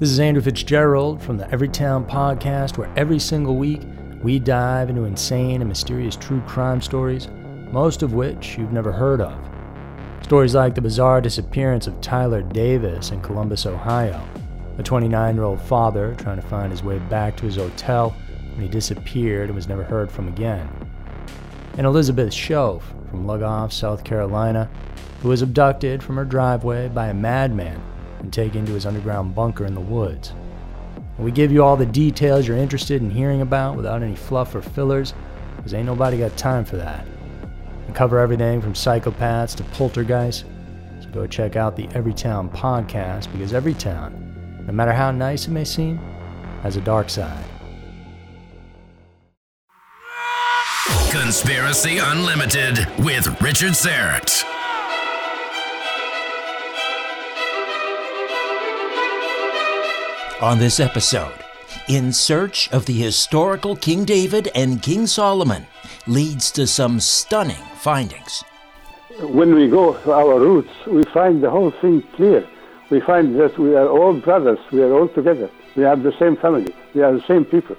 This is Andrew Fitzgerald from the Everytown podcast, where every single week we dive into insane and mysterious true crime stories, most of which you've never heard of. Stories like the bizarre disappearance of Tyler Davis in Columbus, Ohio, a 29 year old father trying to find his way back to his hotel when he disappeared and was never heard from again, and Elizabeth Shoaf from Lugoff, South Carolina, who was abducted from her driveway by a madman and take into his underground bunker in the woods. We give you all the details you're interested in hearing about without any fluff or fillers, because ain't nobody got time for that. We cover everything from psychopaths to poltergeists, so go check out the Everytown podcast, because every town, no matter how nice it may seem, has a dark side. Conspiracy Unlimited with Richard Syrett. On this episode, In Search of the Historical King David and King Solomon leads to some stunning findings. When we go to our roots, we find the whole thing clear. We find that we are all brothers, we are all together. We have the same family, we are the same people.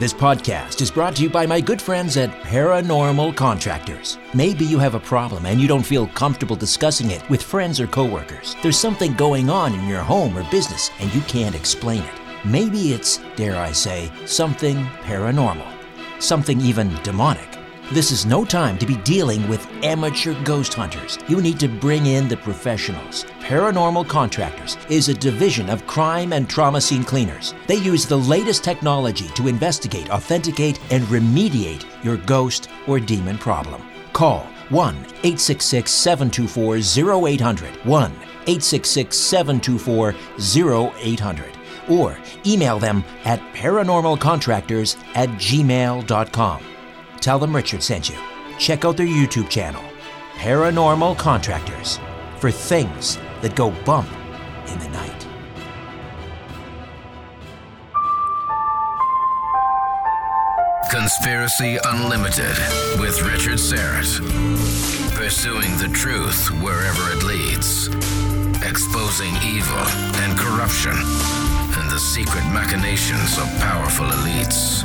This podcast is brought to you by my good friends at Paranormal Contractors. Maybe you have a problem and you don't feel comfortable discussing it with friends or coworkers. There's something going on in your home or business and you can't explain it. Maybe it's, dare I say, something paranormal, something even demonic. This is no time to be dealing with amateur ghost hunters. You need to bring in the professionals. Paranormal Contractors is a division of crime and trauma scene cleaners. They use the latest technology to investigate, authenticate, and remediate your ghost or demon problem. Call 1 866 724 0800. 1 866 724 0800. Or email them at paranormalcontractors at gmail.com. Tell them Richard sent you. Check out their YouTube channel, Paranormal Contractors, for things that go bump in the night. Conspiracy Unlimited with Richard Syrett. Pursuing the truth wherever it leads. Exposing evil and corruption and the secret machinations of powerful elites.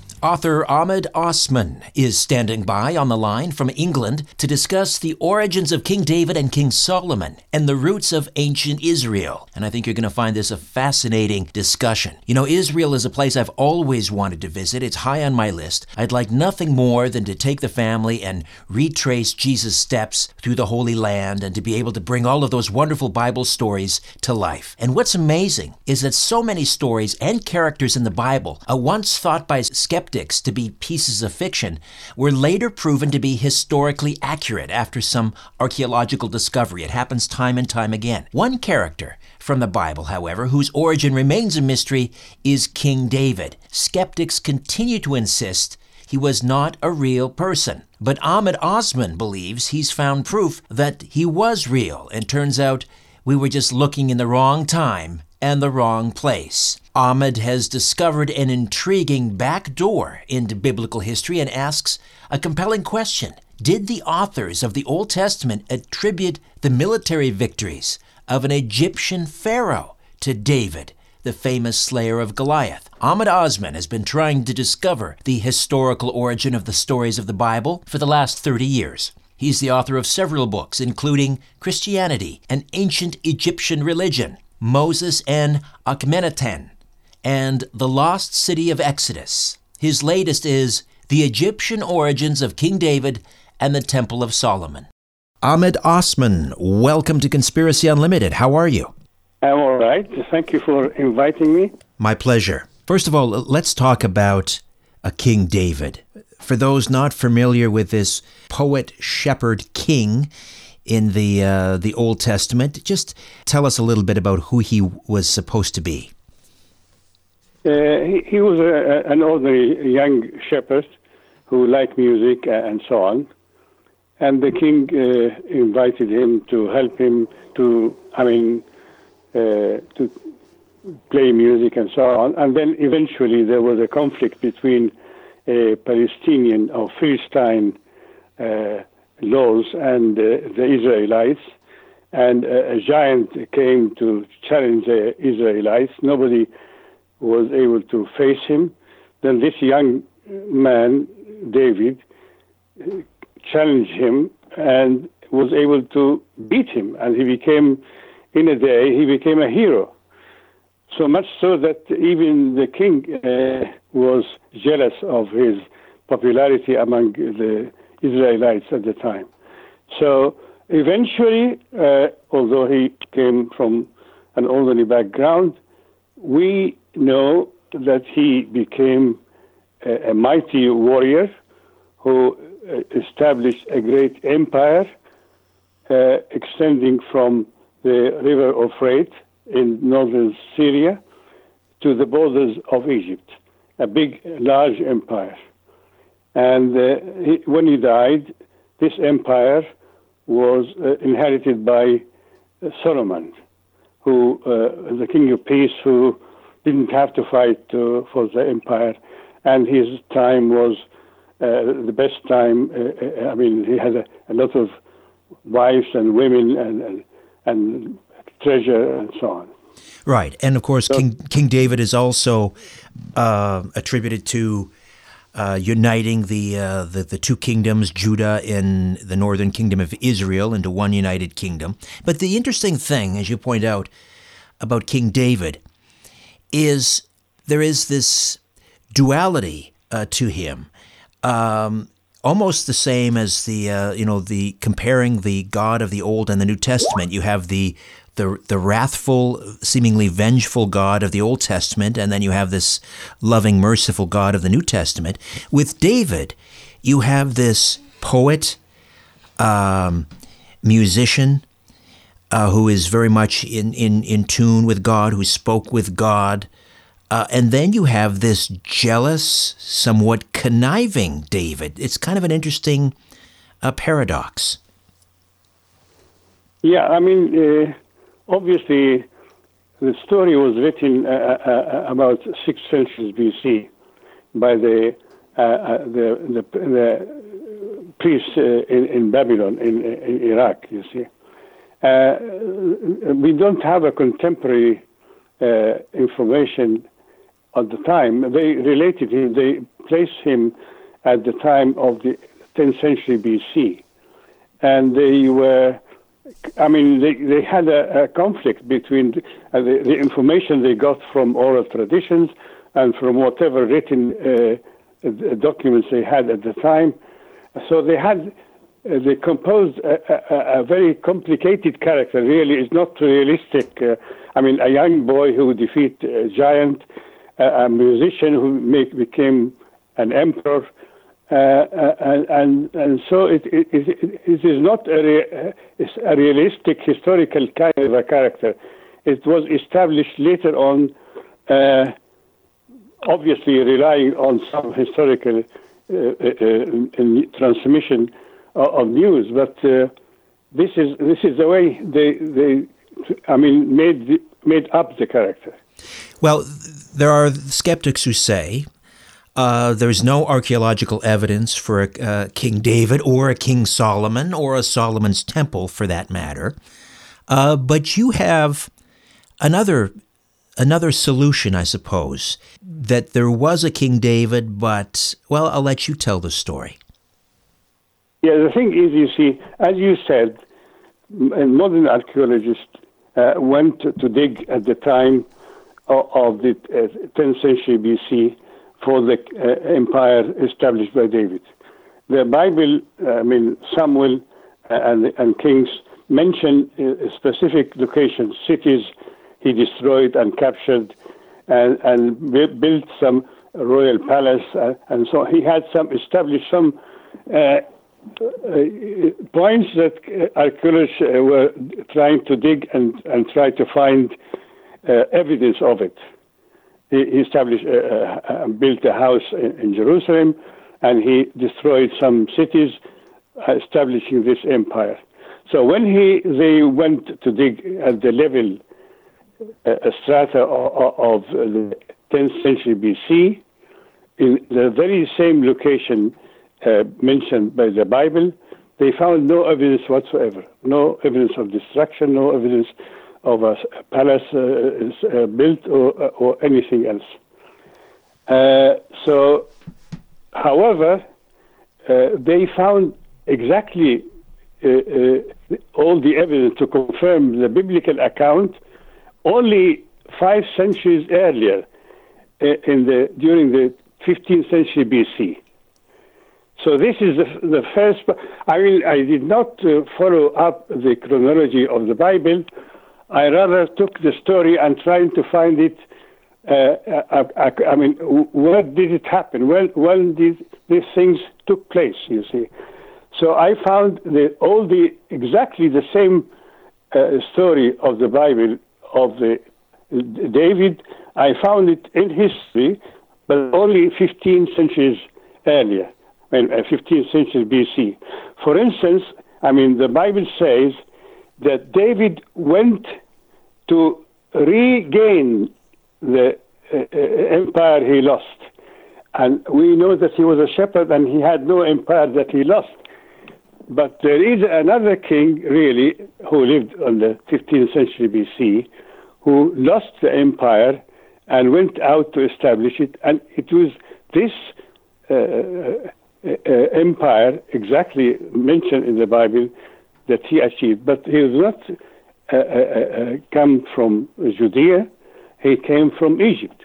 Author Ahmed Osman is standing by on the line from England to discuss the origins of King David and King Solomon and the roots of ancient Israel. And I think you're going to find this a fascinating discussion. You know, Israel is a place I've always wanted to visit. It's high on my list. I'd like nothing more than to take the family and retrace Jesus' steps through the Holy Land and to be able to bring all of those wonderful Bible stories to life. And what's amazing is that so many stories and characters in the Bible are once thought by skeptics skeptics to be pieces of fiction were later proven to be historically accurate after some archaeological discovery. It happens time and time again. One character from the Bible, however, whose origin remains a mystery, is King David. Skeptics continue to insist he was not a real person. But Ahmed Osman believes he's found proof that he was real, and turns out we were just looking in the wrong time and the wrong place. Ahmed has discovered an intriguing back door into biblical history and asks a compelling question. Did the authors of the Old Testament attribute the military victories of an Egyptian pharaoh to David, the famous slayer of Goliath? Ahmed Osman has been trying to discover the historical origin of the stories of the Bible for the last 30 years. He's the author of several books, including Christianity, an Ancient Egyptian Religion, Moses and Akhenaten, and The Lost City of Exodus. His latest is The Egyptian Origins of King David and the Temple of Solomon. Ahmed Osman, welcome to Conspiracy Unlimited. How are you? I'm all right. Thank you for inviting me. My pleasure. First of all, let's talk about a King David. For those not familiar with this poet, shepherd, king in the uh, the Old Testament, just tell us a little bit about who he was supposed to be. Uh, he, he, was a, an ordinary young shepherd who liked music and so on. And the king uh, invited him to help him to, I mean, uh, to play music and so on. And then eventually there was a conflict between a Palestinian or Philistine uh, laws and uh, the Israelites. And a giant came to challenge the Israelites. Nobody was able to face him. Then this young man, David, challenged him and was able to beat him. And he became, in a day, he became a hero. So much so that even the king uh, was jealous of his popularity among the Israelites at the time. So eventually, uh, although he came from an orderly background, we know that he became a, a mighty warrior who uh, established a great empire uh, extending from the river of Euphrates in northern Syria to the borders of Egypt, a big, large empire. And uh, he, when he died, this empire was uh, inherited by uh, Solomon, who uh, the king of peace, who didn't have to fight for the empire, and his time was uh, the best time. Uh, I mean, he had a, a, lot of wives and women and, and, and treasure and so on. Right, and of course, so, King King David is also uh, attributed to uh, uniting the, uh, the, the two kingdoms, Judah and the northern kingdom of Israel, into one united kingdom. But the interesting thing, as you point out, about King David is there is this duality uh, to him, um, almost the same as the uh, you know the comparing the God of the Old and the New Testament. You have the the the wrathful, seemingly vengeful God of the Old Testament, and then you have this loving, merciful God of the New Testament. With David, you have this poet, um, musician, uh, who is very much in, in, in tune with God, who spoke with God. Uh, and then you have this jealous, somewhat conniving David. It's kind of an interesting uh, paradox. Yeah, I mean, uh, obviously, the story was written uh, uh, uh, about six centuries BC by the the, the, the priests in, in Babylon, in, in Iraq, you see. Uh, we don't have a contemporary uh, information at the time. They related him, they placed him at the time of the 10th century BC. And they were, I mean, they, they had a, a conflict between the, uh, the, the, information they got from oral traditions and from whatever written uh, documents they had at the time. So they had uh, they composed a, a, a, very complicated character. Really, it's not realistic. Uh, I mean, a young boy who defeat a giant, a musician who make, became an emperor, uh, uh, and, and, so it, it, it, it is not a, re, a realistic historical kind of a character. It was established later on, uh, obviously relying on some historical transmission of news, but uh, this is this is the way they they I mean made made up the character. Well, there are skeptics who say uh, there's no archaeological evidence for a, uh, King David or a King Solomon or a Solomon's temple for that matter. Uh, but you have another another solution, I suppose, that there was a King David, but well, I'll let you tell the story. Yeah, the thing is, you see, as you said, modern archaeologists uh, went to, dig at the time of, the uh, 10th century BC for the uh, empire established by David. The Bible, uh, I mean, Samuel uh, and, and Kings mention uh, specific locations, cities he destroyed and captured, and, and built some royal palace, and so he had some established some uh, points that archaeologists were trying to dig and, and try to find uh, evidence of it. He, established, uh, uh, uh, built a house in, in, Jerusalem, and he destroyed some cities, establishing this empire. So when he they went to dig at the level a strata of, of the 10th century BC, in the very same location uh, mentioned by the Bible, they found no evidence whatsoever, no evidence of destruction, no evidence of a palace uh, uh, built or, uh, or anything else. Uh, so, however, they found exactly all the evidence to confirm the biblical account only five centuries earlier, in the during the 15th century BC. So this is the, the first. I mean, I did not uh, follow up the chronology of the Bible. I rather took the story and tried to find it. Uh, uh, uh, I mean, where did it happen? When when did these things took place? You see. So I found the, all the exactly the same uh, story of the Bible of the David. I found it in history, but only 15 centuries earlier. 15th uh, century BC. For instance, I mean, the Bible says that David went to regain the uh, uh, empire he lost. And we know that he was a shepherd and he had no empire that he lost. But there is another king, really, who lived on the 15th century BC, who lost the empire and went out to establish it. And it was this uh, uh, empire exactly mentioned in the Bible that he achieved. But he was not uh, uh, uh, come from Judea, he came from Egypt.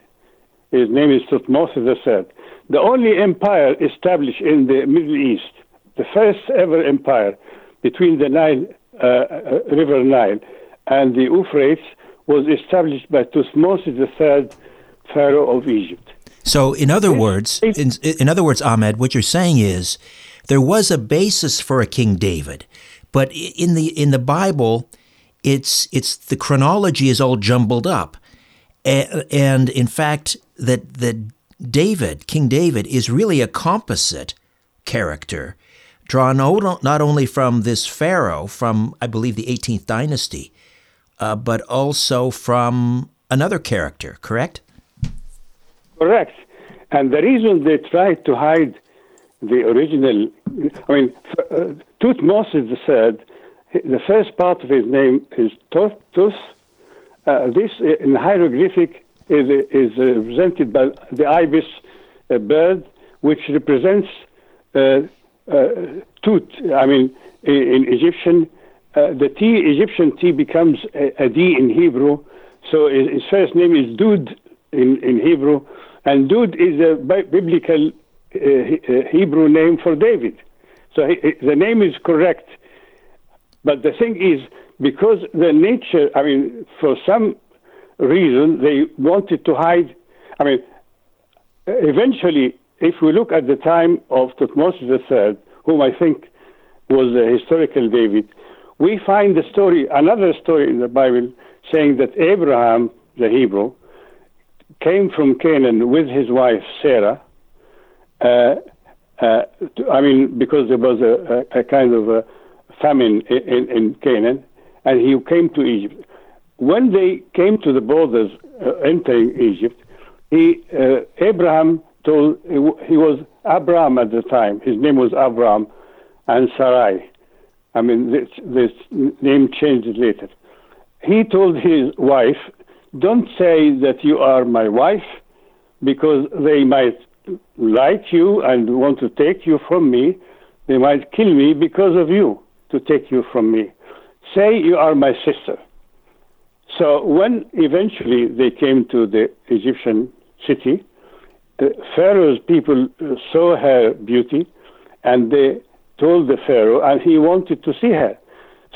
His name is Thutmose III. The only empire established in the Middle East, the first ever empire between the Nile, uh, River Nile and the Euphrates, was established by Thutmose III, Pharaoh of Egypt. So, in other words, in, in other words, Ahmed, what you're saying is there was a basis for a King David, but in the in the Bible, it's it's the chronology is all jumbled up, and in fact, that that David, King David, is really a composite character, drawn not only from this pharaoh from I believe the 18th dynasty, uh, but also from another character. Correct? Correct. And the reason they tried to hide the original, I mean, uh, Tutmosis III, the first part of his name is Tuth. Uh, this uh, in hieroglyphic is, is represented by the ibis bird, which represents uh, uh, tooth. I mean, in Egyptian, uh, the T, Egyptian T becomes a, a D in Hebrew. So his first name is Dud in, in Hebrew, and Dud is a biblical Uh, uh, Hebrew name for David. So he, the name is correct. But the thing is, because the nature, I mean, for some reason, they wanted to hide. I mean, eventually, if we look at the time of Thutmose III, whom I think was the historical David, we find the story, another story in the Bible, saying that Abraham, the Hebrew, came from Canaan with his wife Sarah. Uh, uh, I mean, because there was a, a, a kind of a famine in, in, Canaan, and he came to Egypt. When they came to the borders uh, entering Egypt, he Abraham told he was Abraham at the time. His name was Abraham, and Sarai. I mean, this, this name changed later. He told his wife, "Don't say that you are my wife, because they might like you and want to take you from me. They might kill me because of you to take you from me. Say you are my sister." So when eventually they came to the Egyptian city, the Pharaoh's people saw her beauty and they told the Pharaoh, and he wanted to see her.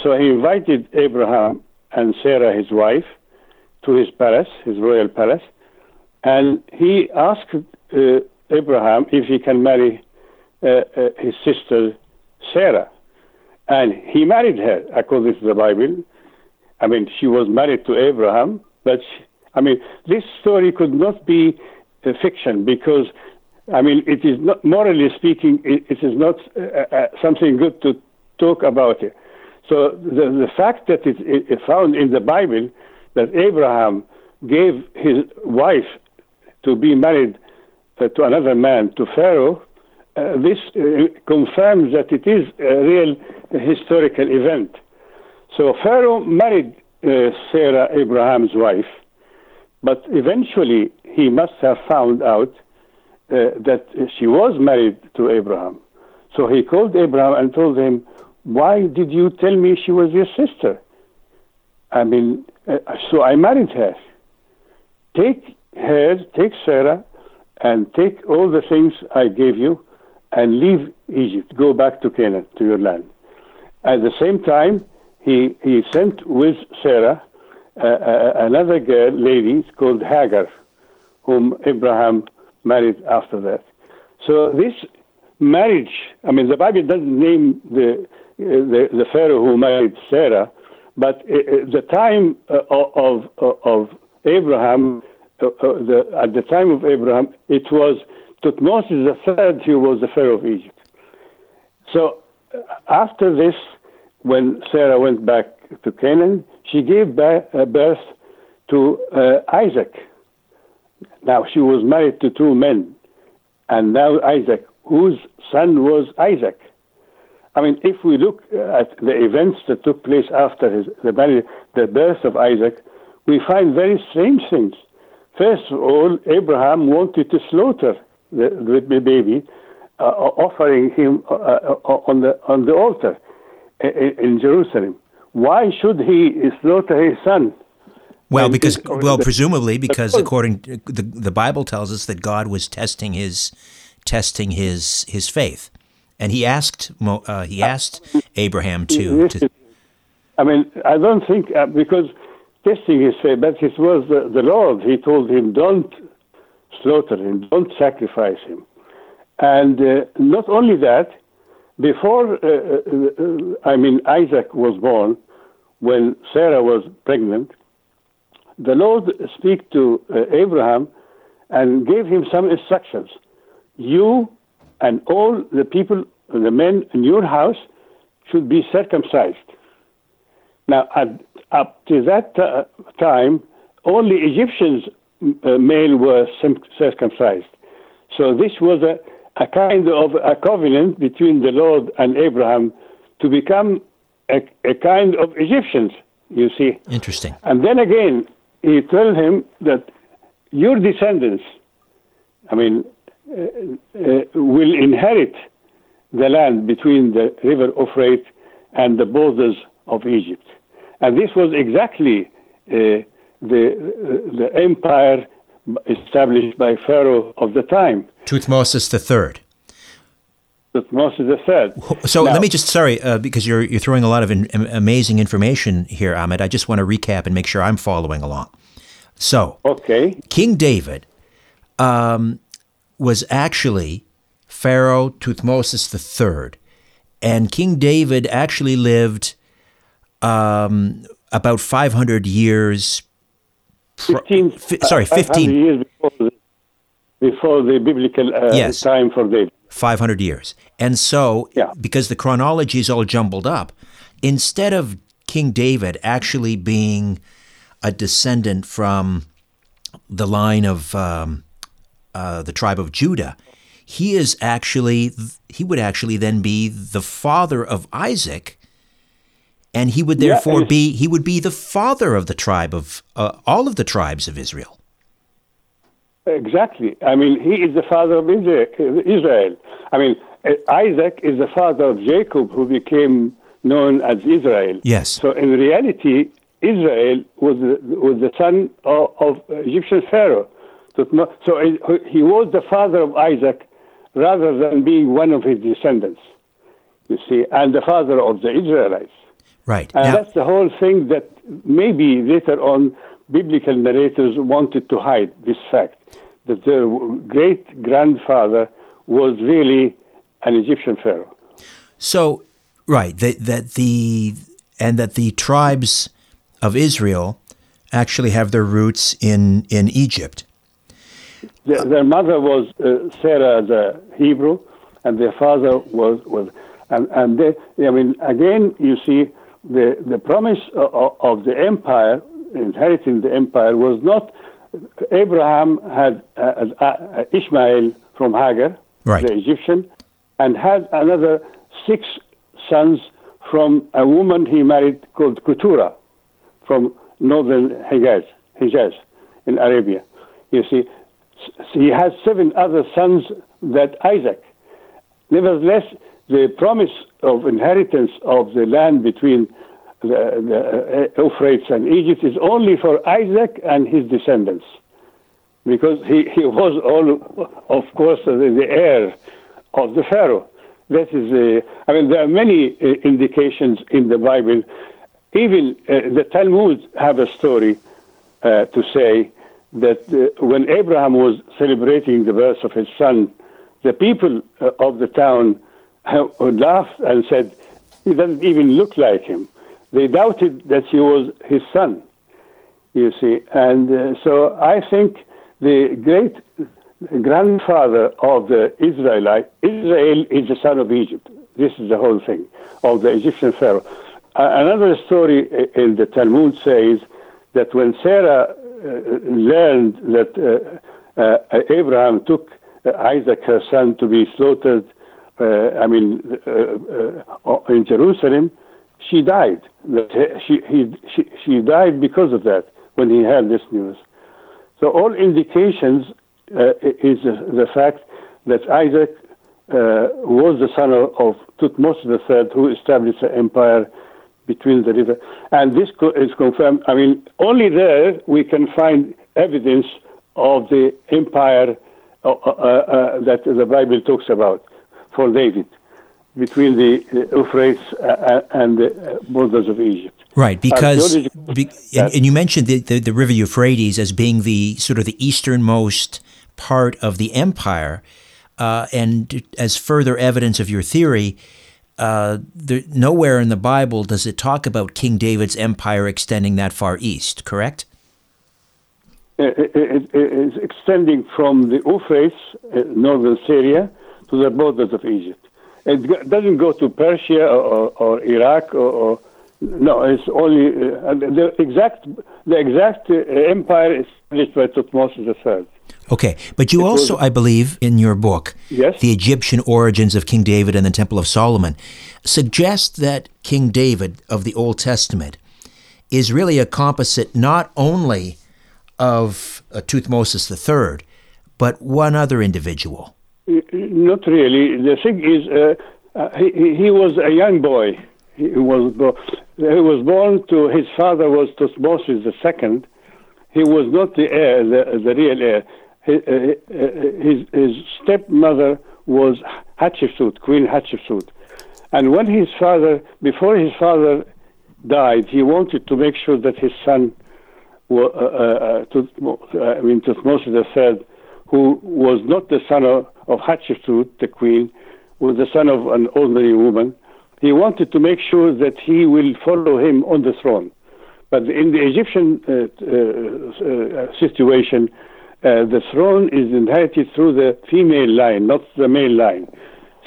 So he invited Abraham and Sarah, his wife, to his palace, his royal palace, and he asked uh, Abraham if he can marry uh, uh, his sister Sarah. And he married her, according to the Bible. I mean, she was married to Abraham, but she, I mean, this story could not be a fiction because, I mean, it is not, morally speaking, it, it is not uh, uh, something good to talk about it. So the, the fact that it is found in the Bible that Abraham gave his wife to be married uh, to another man, to Pharaoh, uh, this uh, confirms that it is a real historical event. So Pharaoh married uh, Sarah, Abraham's wife, but eventually he must have found out uh, that she was married to Abraham. So he called Abraham and told him, Why did you tell me she was your sister? I mean, uh, so I married her. Take her, take Sarah, and take all the things I gave you and leave Egypt. Go back to Canaan, to your land. At the same time, he, he sent with Sarah uh, uh, another girl, lady called Hagar, whom Abraham married after that. So this marriage, I mean, the Bible doesn't name the the, the Pharaoh who married Sarah, but uh, the time uh, of of Abraham, uh, the, at the time of Abraham, it was Tutmosis the third who was the Pharaoh of Egypt. So after this, when Sarah went back to Canaan, she gave uh, birth to uh, Isaac. Now, she was married to two men, and now Isaac, whose son was Isaac. I mean, if we look at the events that took place after his, the, the birth of Isaac, we find very strange things. First of all, Abraham wanted to slaughter the, the baby, uh, offering him uh, uh on the on the altar in Jerusalem. Why should he slaughter his son? Well, because well, presumably because according to the the Bible tells us that God was testing his testing his his faith, and he asked uh, he asked Abraham to, to. I mean, I don't think uh, because testing his faith, but it was the, the Lord. He told him, "Don't slaughter him, don't sacrifice him," and uh, not only that, before, uh, uh, uh, I mean, Isaac was born, when Sarah was pregnant, the Lord speak to uh, Abraham and gave him some instructions. You and all the people, the men in your house, should be circumcised. Now, at, up to that uh, time, only Egyptians uh, male were circumcised. So this was a a kind of a covenant between the Lord and Abraham to become a, a kind of Egyptians, you see. Interesting. And then again, he told him that your descendants, I mean, uh, uh, will inherit the land between the river Euphrates and the borders of Egypt. And this was exactly uh, the, uh, the empire established by Pharaoh of the time. Thutmosis III. Thutmosis III. So now, let me just, sorry, uh, because you're, you're throwing a lot of in, amazing information here, Ahmed. I just want to recap and make sure I'm following along. So, okay. King David um, was actually Pharaoh Thutmosis III. And King David actually lived um, about 500 years. 15, f- sorry, 15 years before the, before the biblical uh, yes. time for David. 500 years. And so, yeah. because the chronology is all jumbled up, instead of King David actually being a descendant from the line of um, uh, the tribe of Judah, he is actually he would actually then be the father of Isaac, and he would therefore yeah, be he would be the father of the tribe of uh, all of the tribes of Israel. Exactly. I mean, he is the father of Israel. I mean, Isaac is the father of Jacob, who became known as Israel. Yes. So in reality, Israel was the, was the son of, of Egyptian Pharaoh. So he was the father of Isaac rather than being one of his descendants, you see, and the father of the Israelites. Right. And now, that's the whole thing that maybe later on biblical narrators wanted to hide this fact that their great grandfather was really an Egyptian pharaoh. So, right, that, that the and that the tribes of Israel actually have their roots in in Egypt. Their, their mother was uh, Sarah the Hebrew, and their father was was, and and they, I mean, again, you see the the promise of, of the empire, inheriting the empire, was not. Abraham had uh, uh, Ishmael from Hagar, right. the Egyptian, and had another six sons from a woman he married called Keturah from northern Hijaz, Hijaz in Arabia. You see, he has seven other sons that Isaac. Nevertheless, the promise of inheritance of the land between the, the uh, Euphrates and Egypt is only for Isaac and his descendants, because he, he was all, of course, the, heir of the Pharaoh. That is, uh, I mean, there are many uh, indications in the Bible. Even uh, the Talmud have a story uh, to say that uh, when Abraham was celebrating the birth of his son, the people of the town laughed and said, "He doesn't even look like him." They doubted that he was his son. You see, and so I think the great grandfather of the Israelite, Israel is the son of Egypt. This is the whole thing of the Egyptian Pharaoh. Uh, another story in the Talmud says that when Sarah uh, learned that uh, uh Abraham took uh, Isaac, her son, to be slaughtered, uh, I mean, in Jerusalem, she died. She, he, she, she died because of that when he heard this news. So all indications uh, is the fact that Isaac uh, was the son of, of Thutmose III, who established the empire between the river. And this co- is confirmed. I mean, only there we can find evidence of the empire uh, uh, uh that the Bible talks about for David between the Euphrates uh, and the borders of Egypt. Right, because be, and, and, you mentioned the, the, the river Euphrates as being the sort of the easternmost part of the empire. Uh, and as further evidence of your theory, uh, there, nowhere in the Bible does it talk about King David's empire extending that far east, correct? It, it, it is extending from the Euphrates, uh, northern Syria, to the borders of Egypt. It doesn't go to Persia or, or Iraq or, or, no, it's only uh, the exact the exact uh, empire established by Thutmose III. Okay, but you it also, was, I believe, in your book, yes? The Egyptian Origins of King David and the Temple of Solomon, suggest that King David of the Old Testament is really a composite not only of uh, Thutmosis III, but one other individual. Not really. The thing is, uh, uh, he, he was a young boy. He was, bo- he was born to his father was Thutmosis II. He was not the heir, the, the real heir. His, uh, uh, his, his stepmother was Hatshepsut, Queen Hatshepsut. And when his father, before his father died, he wanted to make sure that his son, uh, uh, uh, I mean, Thutmosis III, who was not the son of, of Hatshepsut, the queen, was the son of an ordinary woman. He wanted to make sure that he will follow him on the throne. But in the Egyptian uh, uh, uh situation, uh, the throne is inherited through the female line, not the male line.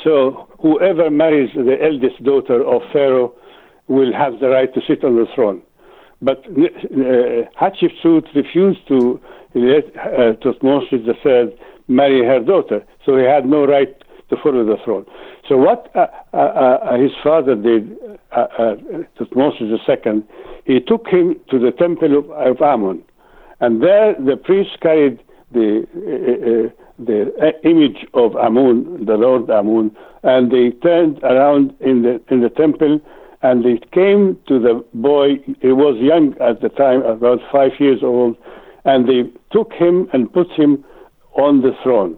So whoever marries the eldest daughter of Pharaoh will have the right to sit on the throne. But uh, Hatshepsut refused to let uh, Thutmosis III marry her daughter, so he had no right to follow the throne. So what uh, uh, uh his father did, uh, uh, Thutmosis II, he took him to the temple of, of Amun, and there the priests carried the the image of Amun, the Lord Amun, and they turned around in the in the temple and they came to the boy. He was young at the time, about five years old, and they took him and put him on the throne.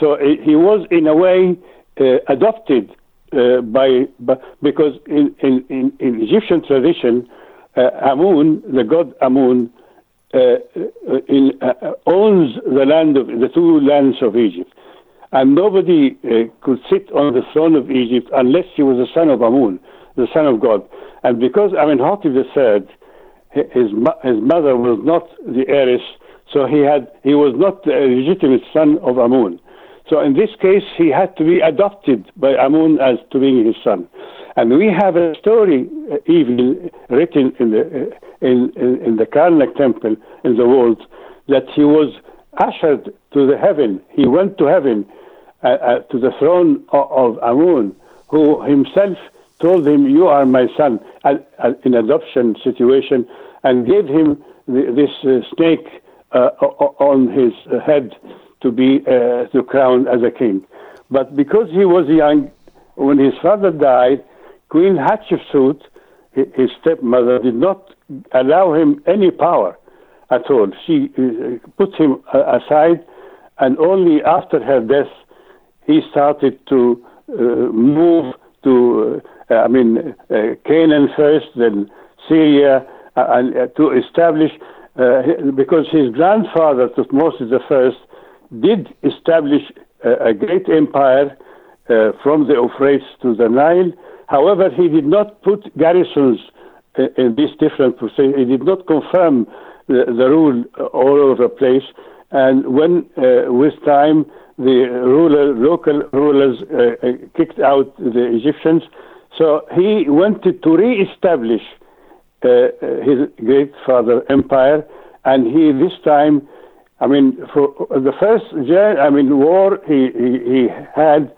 So he was, in a way, uh, adopted uh, by, by, because in, in, in, in Egyptian tradition, uh, Amun, the god Amun, uh, uh, in, uh, owns the land of the two lands of Egypt, and nobody could sit on the throne of Egypt unless he was the son of Amun the Son of God. And because Amenhotep III, his, his mother was not the heiress, so he, had, he was not a legitimate son of Amun. So in this case, he had to be adopted by Amun as to being his son. And we have a story, uh, even written in the, uh, in, in, in, the Karnak temple in the walls, that he was ushered to the heaven. He went to heaven, uh, uh, to the throne of, of Amun, who himself told him, "You are my son," in adoption situation, and gave him this uh, snake on his head to be uh, to crown as a king. But because he was young, when his father died, Queen Hatshepsut, his stepmother, did not allow him any power at all. She uh, put him aside, and only after her death, he started to uh, move to uh, uh, I mean, uh, Canaan first, then Syria, uh, and to establish, Uh, because his grandfather, Thutmosis I, did establish a great empire uh, from the Euphrates to the Nile. However, he did not put garrisons uh, in these different places. He did not confirm the, the rule all over the place. And when, uh, with time, the ruler, local rulers uh, kicked out the Egyptians, so he wanted to re-establish uh, his great father empire, and he this time, I mean, for the first, I mean, war he he, he had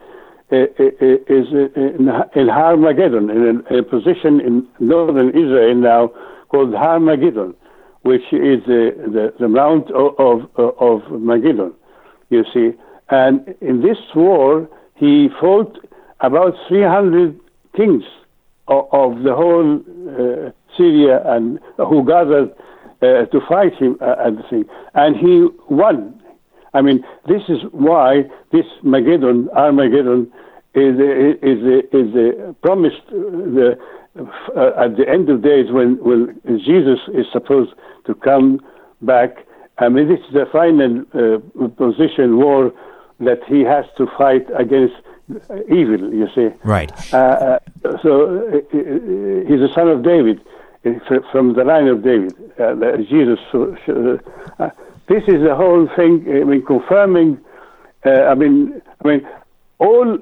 uh, uh, is in, in Har Magedon, in a, position in northern Israel now called Har Magedon, which is the, the mount of, of, of Magedon, you see. And in this war, he fought about 300 kings of, of the whole Syria and who gathered uh, to fight him uh, the thing, and he won. I mean, this is why this Magedon, Armageddon, is is is, is promised uh, the uh, at the end of days when when Jesus is supposed to come back. I mean, this is the final uh, position war that he has to fight against evil, you see. Right. Uh, uh so uh, uh, he's a son of David, Uh, from the line of David, uh, Jesus. Uh, uh, this is the whole thing. I mean, confirming. Uh, I mean, I mean, all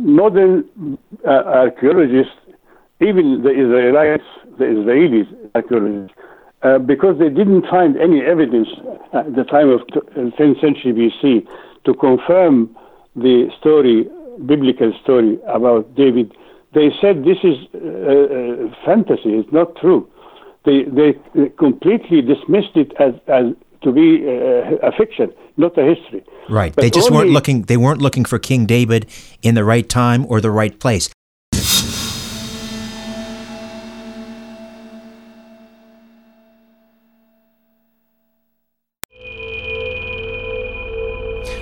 modern archaeologists, even the Israelites, the Israelis archaeologists, because they didn't find any evidence at the time of 10th century BC to confirm the story, biblical story about David, they said this is uh, uh, fantasy, it's not true. They, they completely dismissed it as, as to be uh, a fiction, not a history. Right. But they just weren't looking. They weren't looking for King David in the right time or the right place.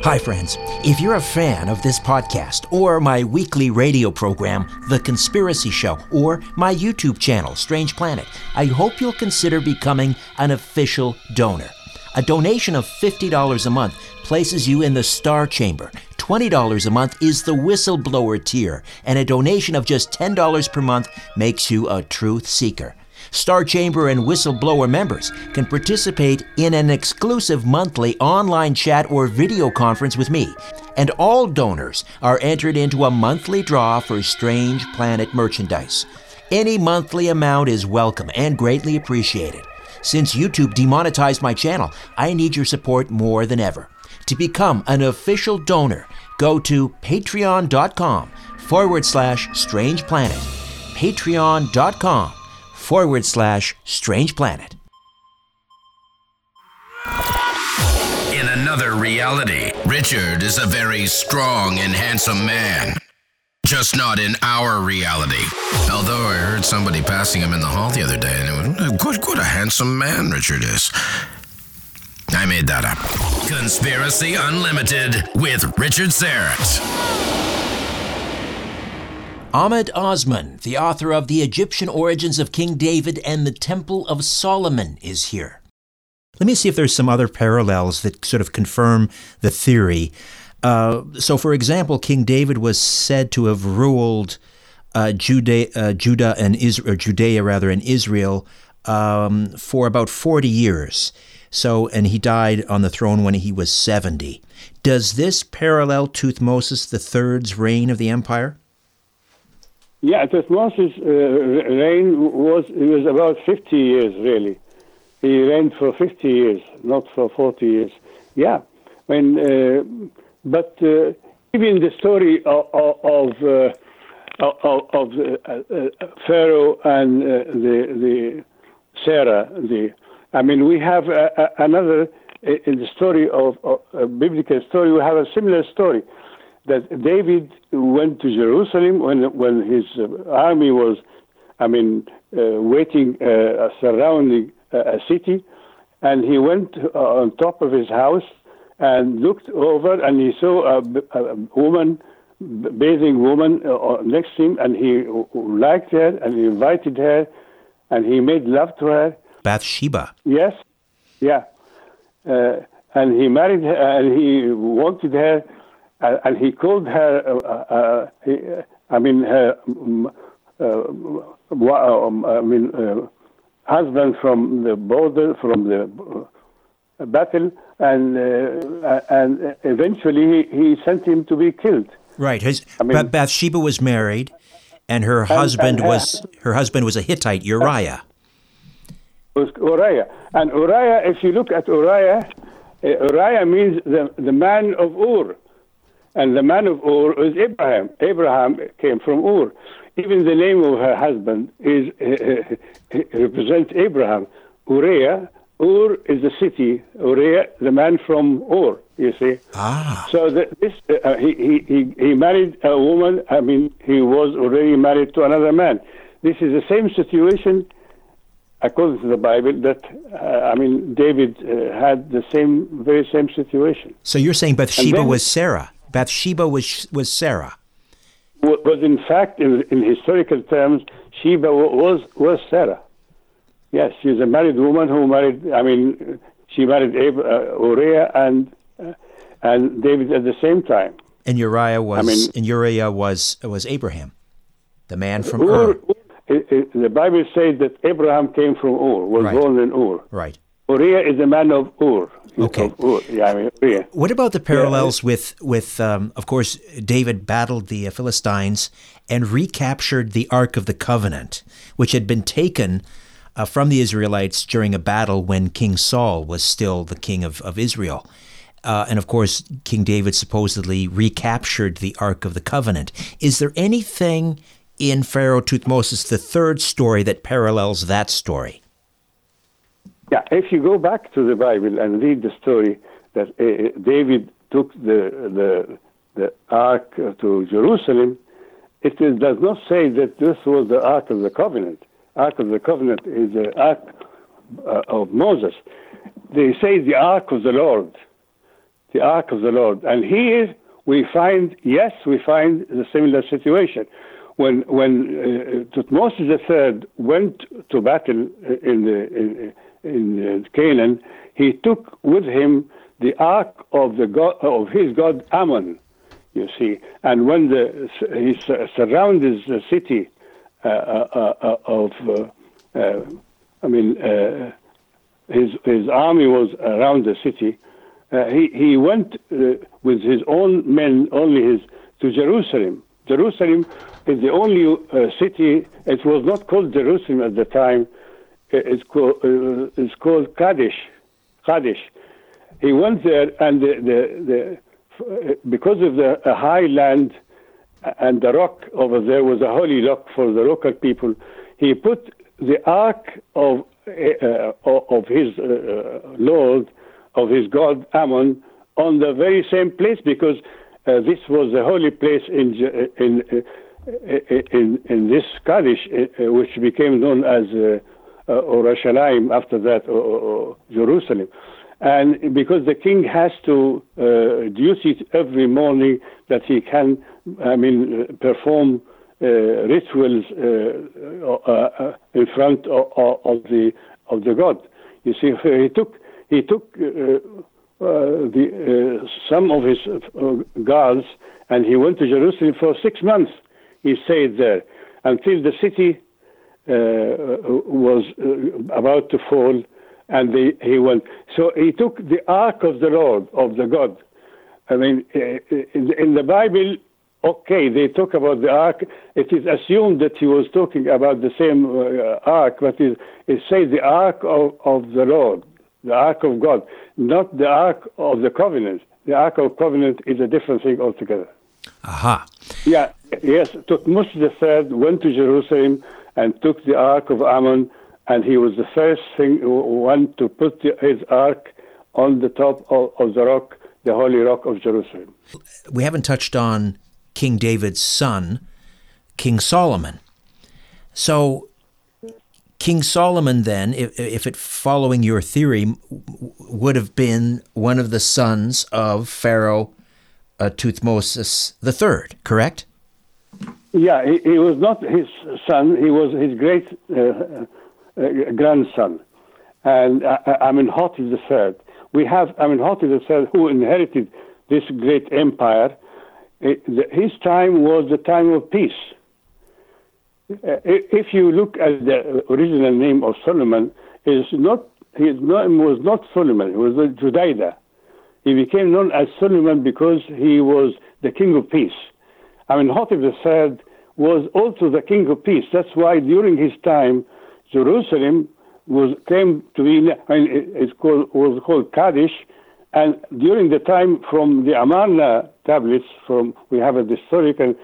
Hi, friends. If you're a fan of this podcast, or my weekly radio program, The Conspiracy Show, or my YouTube channel, Strange Planet, I hope you'll consider becoming an official donor. A donation of $50 a month places you in the Star Chamber. $20 a month is the whistleblower tier, and a donation of just $10 per month makes you a truth seeker. Star Chamber and Whistleblower members can participate in an exclusive monthly online chat or video conference with me, and all donors are entered into a monthly draw for Strange Planet merchandise. Any monthly amount is welcome and greatly appreciated. Since YouTube demonetized my channel, I need your support more than ever. To become an official donor, go to patreon.com forward slash strange planet. Patreon.com forward slash strange planet. In another reality, Richard is a very strong and handsome man. Just not in our reality. Although I heard somebody passing him in the hall the other day, and it was good, what a handsome man Richard is. I made that up. Conspiracy Unlimited with Richard Syrett. Ahmed Osman, the author of The Egyptian Origins of King David and the Temple of Solomon, is here. Let me see if there's some other parallels that sort of confirm the theory. Uh, so, for example, King David was said to have ruled uh, uh, Judah and Judea rather, and Israel um, for about 40 years. So, and he died on the throne when he was 70. Does this parallel Tuthmosis III's reign of the empire? Yeah, Tutmosis' uh, reign was it was about 50 years, really. He reigned for 50 years, not for 40 years. Yeah, when, uh, but uh, even the story of of, uh, of, of uh, uh, Pharaoh and the the Sarah, the I mean, we have another in the story of, of biblical story. We have a similar story that David went to Jerusalem when when his uh, army was, I mean, uh, waiting, uh, surrounding a city, and he went on top of his house and looked over, and he saw a, a woman, bathing woman next to him, and he liked her, and he invited her, and he made love to her. Bathsheba. Yes, yeah, uh, and he married her, and he wanted her uh, and he called her, uh, uh, he, I mean, her, um, I mean, husband from the border, from the battle, and and eventually he, he sent him to be killed. Right. His, I mean- Bathsheba was married, and her husband and- was her husband was a Hittite, Uriah. was Uriah. And Uriah, if you look at Uriah, uh, Uriah means the, the man of Ur. And the man of Ur is Abraham. Abraham came from Ur. Even the name of her husband is uh, uh, represents Abraham. Uriah, Ur is the city. Uriah, the man from Ur. You see. Ah. So the, this uh, he, he he he married a woman. I mean, he was already married to another man. This is the same situation, according to the Bible. That uh, I mean, David uh, had the same, very same situation. So you're saying Bathsheba then- was Sarah. Bathsheba was was Sarah. wa- was in fact, in, in historical terms, Sheba was was Sarah. Yes, she's a married woman who married. I mean, she married Ab- uh, Uriah and uh, and David at the same time. And Uriah was I mean- and Uriah was was Abraham, the man from Ur, Ur. it, it, the Bible says that Abraham came from Ur, was Right. born in Ur. Right. Uriah is a man of Ur. Okay. Of Ur. Yeah, I mean, Uriah. What about the parallels with with um, of course David battled the uh, Philistines and recaptured the Ark of the Covenant, which had been taken uh, from the Israelites during a battle when King Saul was still the king of, of Israel. Uh, and of course, King David supposedly recaptured the Ark of the Covenant. Is there anything in Pharaoh Thutmosis III's story that parallels that story? Yeah, if you go back to the Bible and read the story that uh, David took the, the, the ark to Jerusalem, it is, does not say that this was the Ark of the Covenant. Ark of the Covenant is the Ark uh, of Moses. They say the Ark of the Lord. The Ark of the Lord. And here we find, yes, we find the similar situation. When, when uh, Tutmosis III went to battle in, the, in, in Canaan, he took with him the ark of the god, of his god Ammon you see. And when the, he surrounded the city uh, uh, uh of, uh, uh, I mean, his, his army was around the city, he, he went with his own men, only his, to Jerusalem. Jerusalem is the only city, it was not called Jerusalem at the time, Uh, it's uh, called, it's called Kadesh. Kadesh. He went there, and the, the, the uh, because of the high land and the rock over there was a holy rock for the local people, he put the ark of uh, of his uh, Lord, of his God Ammon, on the very same place because uh, this was the holy place in in in, in this Kadesh, uh, which became known as uh, Urushalayim after that, or, or Jerusalem. And because the king has to uh, do it every morning that he can, I mean, perform uh, rituals uh, uh, uh in front of, of, the of the god. You see, he took he took uh, the some of his guards and he went to Jerusalem for six months. He stayed there until the city Uh, was uh, about to fall and they, he went. So he took the ark of the Lord, of the God. I mean, uh, in, in the Bible, okay, they talk about the ark. It is assumed that he was talking about the same uh, ark, but it, it says the ark of, of the Lord, the ark of God, not the ark of the covenant. The ark of covenant is a different thing altogether. Aha. Yeah, yes. Tutmosis III went to Jerusalem and took the ark of Ammon and he was the first thing, one to put the, his ark on the top of, of, the rock, the holy rock of Jerusalem. We haven't touched on King David's son, King Solomon. So, King Solomon, then, if, if it following your theory, would have been one of the sons of Pharaoh uh, Thutmosis III, correct? Yeah, he, he, was not his son. He was his great uh, uh, grandson. And uh, uh Amenhotep III. We have Amenhotep III who inherited this great empire. It, the, his time was the time of peace. Uh, if you look at the original name of Solomon, is not his name was not Solomon. It was Jedidiah. He became known as Solomon because he was the king of peace. Amenhotep III was also the king of peace. That's why during his time, Jerusalem was came to be I mean, it's called was called Kadesh, and during the time from the Amarna tablets, from we have a historical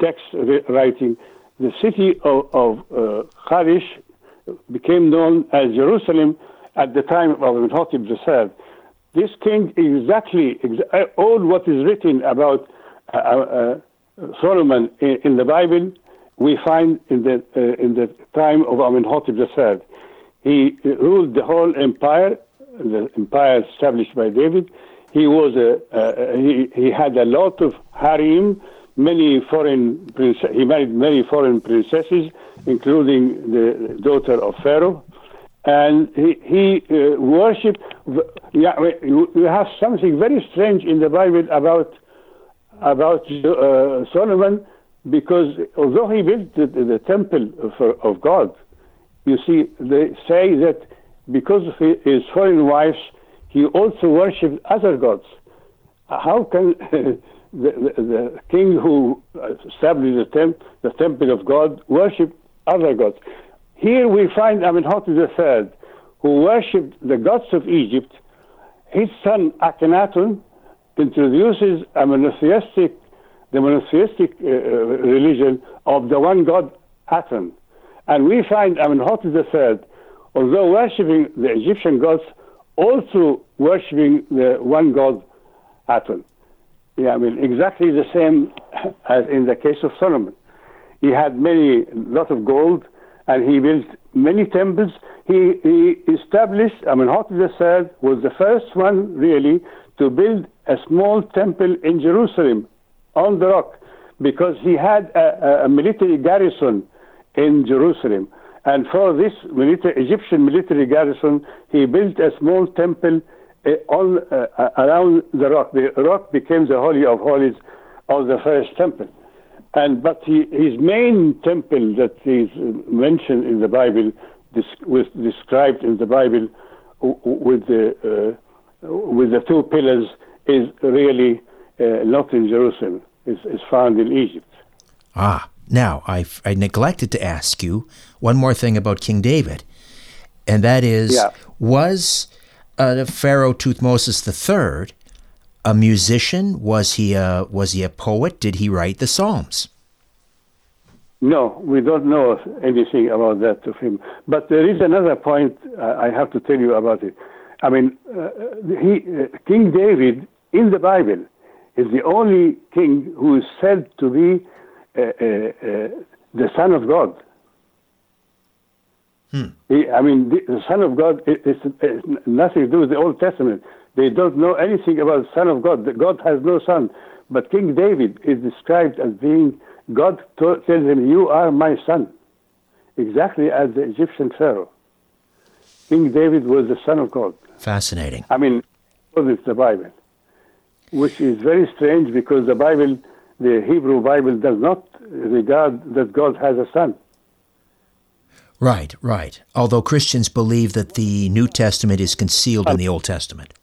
text writing, the city of, of uh, Kadesh became known as Jerusalem at the time of Amenhotep III. This king exactly exa- all what is written about uh, uh, Solomon in, in the Bible we find in the uh, in the time of Amenhotep III. He ruled the whole empire, the empire established by David. He was a uh, he he had a lot of harem, many foreign prince- he married many foreign princesses, including the daughter of Pharaoh, and he he uh, worshipped. Yeah, we have something very strange in the Bible about about uh, Solomon because although he built the, the temple of, of, God, you see, they say that because of his foreign wives, he also worshipped other gods. How can the, the, the, king who established the, temp, the temple of God worship other gods? Here we find Amenhotep III, who worshipped the gods of Egypt. His son Akhenaten introduces a monotheistic the monotheistic uh, uh, religion of the one God Aten. And we find Amenhotep III, although worshipping the Egyptian gods, also worshipping the one God, Aton. Yeah, I mean, exactly the same as in the case of Solomon. He had many, lot of gold, and he built many temples. He, he established, I mean, Hattup III was the first one really to build a small temple in Jerusalem on the rock because he had a, a military garrison in Jerusalem. And for this military, Egyptian military garrison, he built a small temple uh, on, uh, around the rock. The rock became the Holy of Holies of the first temple. And but he, his main temple that is mentioned in the Bible was described in the Bible with the uh, with the two pillars is really uh, not in Jerusalem. It's, it's found in Egypt. Ah, now I I neglected to ask you one more thing about King David, and that is yeah. was uh, Pharaoh Thutmosis III a musician? Was he a was he a poet? Did he write the Psalms? No, we don't know anything about that of him. But there is another point uh, I have to tell you about it. I mean, uh, he, uh, King David in the Bible is the only king who is said to be uh, uh, uh, the Son of God. Hmm. He, I mean, the, the, Son of God is, nothing to do with the Old Testament. They don't know anything about the Son of God. God has no son. But King David is described as being, God told, tells him, You are my son. Exactly as the Egyptian Pharaoh. King David was the son of God. Fascinating. I mean, it's the Bible, which is very strange because the Bible, the Hebrew Bible, does not regard that God has a son. Right, right. Although Christians believe that the New Testament is concealed in the Old Testament.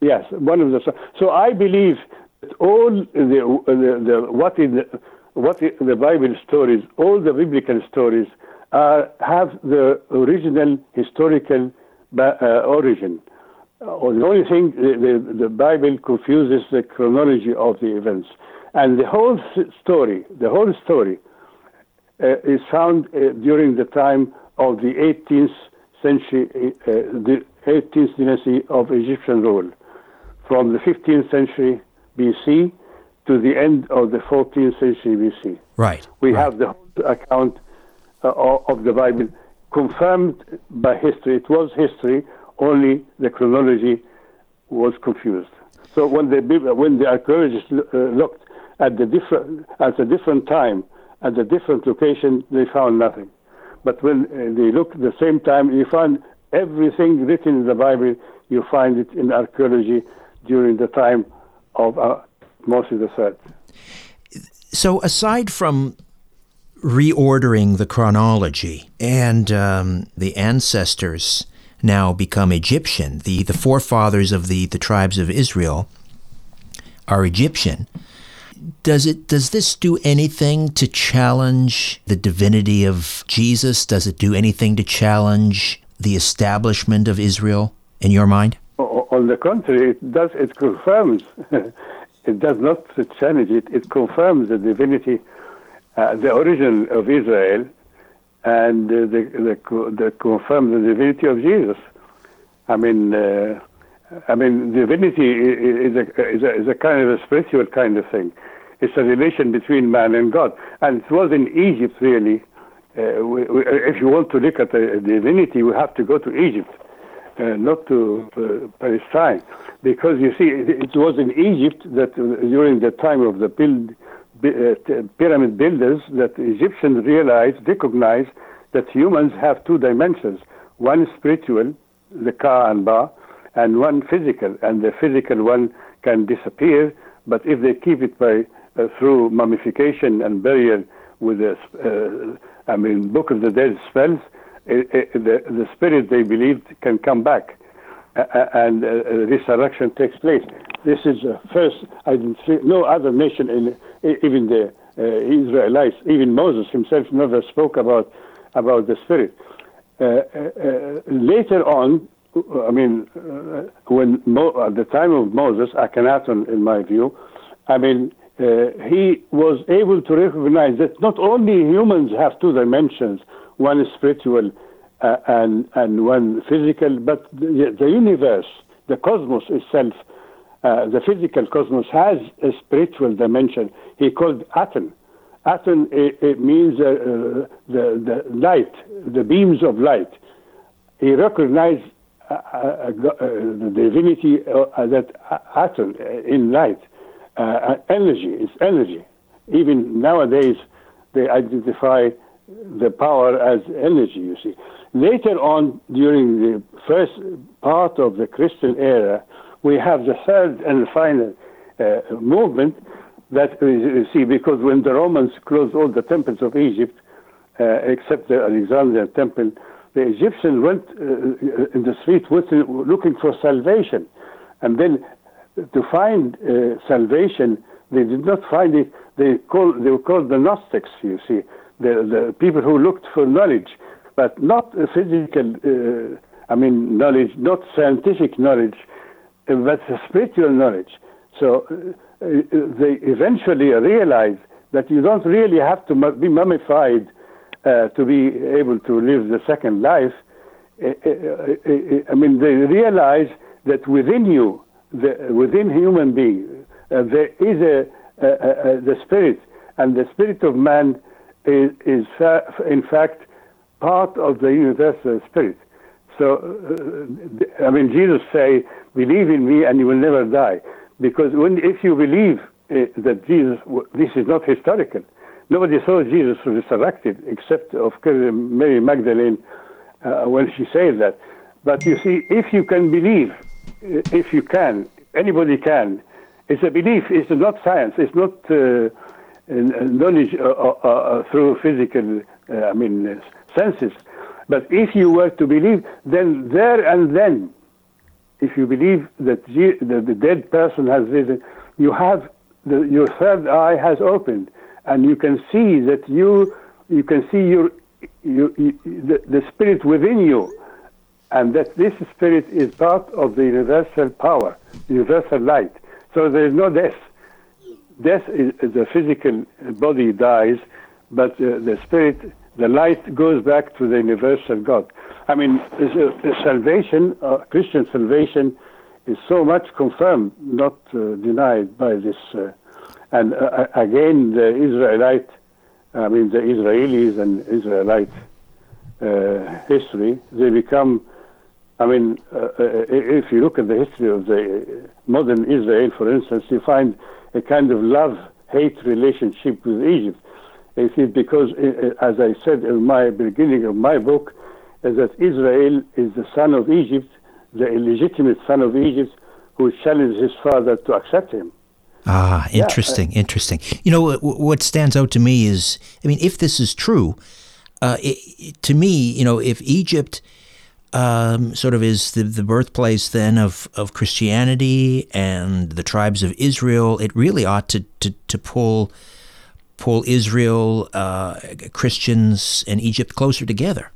Yes, one of the. So I believe that all the, the, the what in the, what in the Bible stories, all the biblical stories, uh, have the original historical origin. Uh, the only thing the, the, the, Bible confuses the chronology of the events, and the whole story, the whole story, uh, is found uh, during the time of the 18th century, uh, the 18th dynasty of Egyptian rule from the 15th century BC to the end of the 14th century BC. Right. We right. have the whole account uh, of the Bible confirmed by history. It was history, only the chronology was confused. So when the when the archaeologists uh, looked at the different at a different time at a different location, they found nothing. But when uh, they look at the same time, you find everything written in the Bible. You find it in archaeology during the time of uh, Moses III. So, aside from reordering the chronology and um, the ancestors now become Egyptian, the, the forefathers of the, the tribes of Israel are Egyptian. Does it does this do anything to challenge the divinity of Jesus? Does it do anything to challenge the establishment of Israel in your mind? On the contrary, it does. It confirms. it does not challenge it. It confirms the divinity, uh, the origin of Israel, and uh, the, the, the confirms the divinity of Jesus. I mean, uh, I mean, divinity is a, is a is a kind of a spiritual kind of thing. It's a relation between man and God, and it was in Egypt really. Uh, we, we, if you want to look at the divinity, we have to go to Egypt uh, not to uh, Palestine, because you see, it, it, was in Egypt that uh, during the time of the build, pyramid builders, that Egyptians realized, recognized that humans have two dimensions: one spiritual, the Ka and Ba, and one physical. And the physical one can disappear, but if they keep it by uh, through mummification and burial with the, uh, I mean, Book of the Dead spells, it, it, the, the spirit they believed can come back uh, and uh, resurrection takes place. This is first, I didn't see, no other nation, in, even the uh, Israelites, even Moses himself never spoke about, about the spirit. Uh, uh, uh, later on, I mean, when Mo, at the time of Moses, Akhenaten, in my view, I mean, he was able to recognize that not only humans have two dimensions, one is spiritual and and one physical, but the, the universe, the cosmos itself, uh, the physical cosmos has a spiritual dimension. He called Aten. Aten it, it means uh, uh, the the light, the beams of light. He recognized uh, uh, the divinity that Aten in light, energy is energy. Even nowadays, they identify the power as energy. You see. Later on, during the first part of the Christian era, we have the third and final uh, movement that you see, because when the Romans closed all the temples of Egypt, uh, except the Alexandrian temple, the Egyptians went uh, in the street looking for salvation. And then to find uh, salvation, they did not find it. They, call, they were called the Gnostics, you see, the, the people who looked for knowledge but not physical, uh, I mean, knowledge, not scientific knowledge, uh, but spiritual knowledge. So uh, uh, they eventually realize that you don't really have to be mummified uh, to be able to live the second life. I mean, they realize that within you, the, within human being, uh, there is a, a, a, the spirit, and the spirit of man is, is in fact part of the universal spirit. So, uh, I mean, Jesus say, "Believe in me, and you will never die." Because when, if you believe uh, that Jesus, this is not historical. Nobody saw Jesus resurrected except of Mary Magdalene uh, when she said that. But you see, if you can believe, uh, if you can, anybody can. It's a belief. It's not science. It's not uh, knowledge uh, through physical. I mean senses. But if you were to believe, then there and then, if you believe that the dead person has risen, you have the, your third eye has opened, and you can see that you you can see your, your, the, the spirit within you, and that this spirit is part of the universal power, universal light. So there is no death. Death is the physical body dies, but uh, the spirit the light goes back to the universal God. I mean, salvation, uh, Christian salvation, is so much confirmed, not uh, denied by this. Uh, and uh, again, the Israelite, I mean, the Israelis and Israelite uh, history, they become. I mean, uh, if you look at the history of the modern Israel, for instance, you find a kind of love-hate relationship with Egypt it is because, uh, uh, as I said in my beginning of my book, is that Israel is the son of Egypt, the illegitimate son of Egypt, who challenged his father to accept him. Ah, interesting, yeah. interesting. You know, what stands out to me is, I mean, if this is true, uh, it, to me, you know, if Egypt um, sort of is the, the birthplace then of, of Christianity and the tribes of Israel, it really ought to, to, to pull pull Israel, uh, Christians, and Egypt closer together.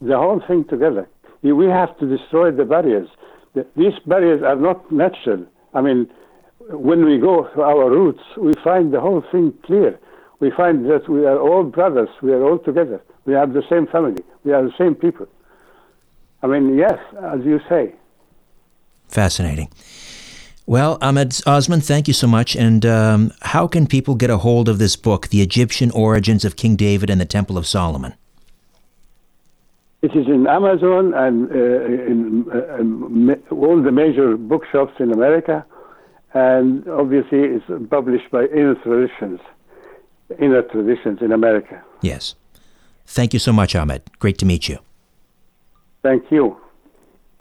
The whole thing together. We have to destroy the barriers. These barriers are not natural. I mean, when we go to our roots, we find the whole thing clear. We find that we are all brothers. We are all together. We have the same family. We are the same people. I mean, yes, as you say. Fascinating. Well, Ahmed Osman, thank you so much. And um, how can people get a hold of this book, The Egyptian Origins of King David and the Temple of Solomon? It is in Amazon and uh, in, uh, in, all the major bookshops in America, and obviously it's published by Inner Traditions, Inner Traditions in America. Yes. Thank you so much, Ahmed. Great to meet you. Thank you.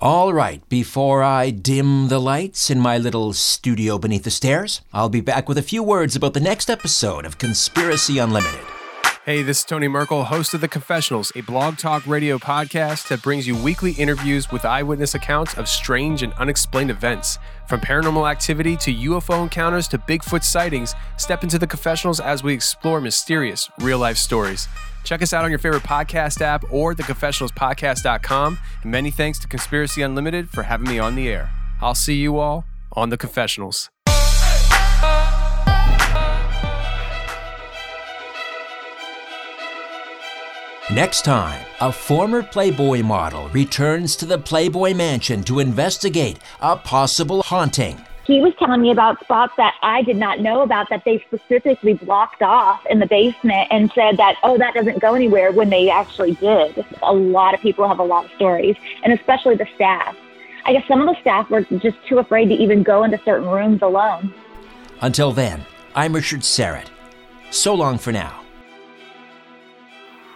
All right, before I dim the lights in my little studio beneath the stairs, I'll be back with a few words about the next episode of Conspiracy Unlimited. Hey, this is Tony Merkel, host of The Confessionals, a blog talk radio podcast that brings you weekly interviews with eyewitness accounts of strange and unexplained events. From paranormal activity to UFO encounters to Bigfoot sightings, step into The Confessionals as we explore mysterious, real life stories. Check us out on your favorite podcast app or theconfessionalspodcast.com. And many thanks to Conspiracy Unlimited for having me on the air. I'll see you all on The Confessionals. Next time, a former Playboy model returns to the Playboy mansion to investigate a possible haunting. He was telling me about spots that I did not know about that they specifically blocked off in the basement and said that, oh, that doesn't go anywhere when they actually did. A lot of people have a lot of stories, and especially the staff. I guess some of the staff were just too afraid to even go into certain rooms alone. Until then, I'm Richard Syrett. So long for now.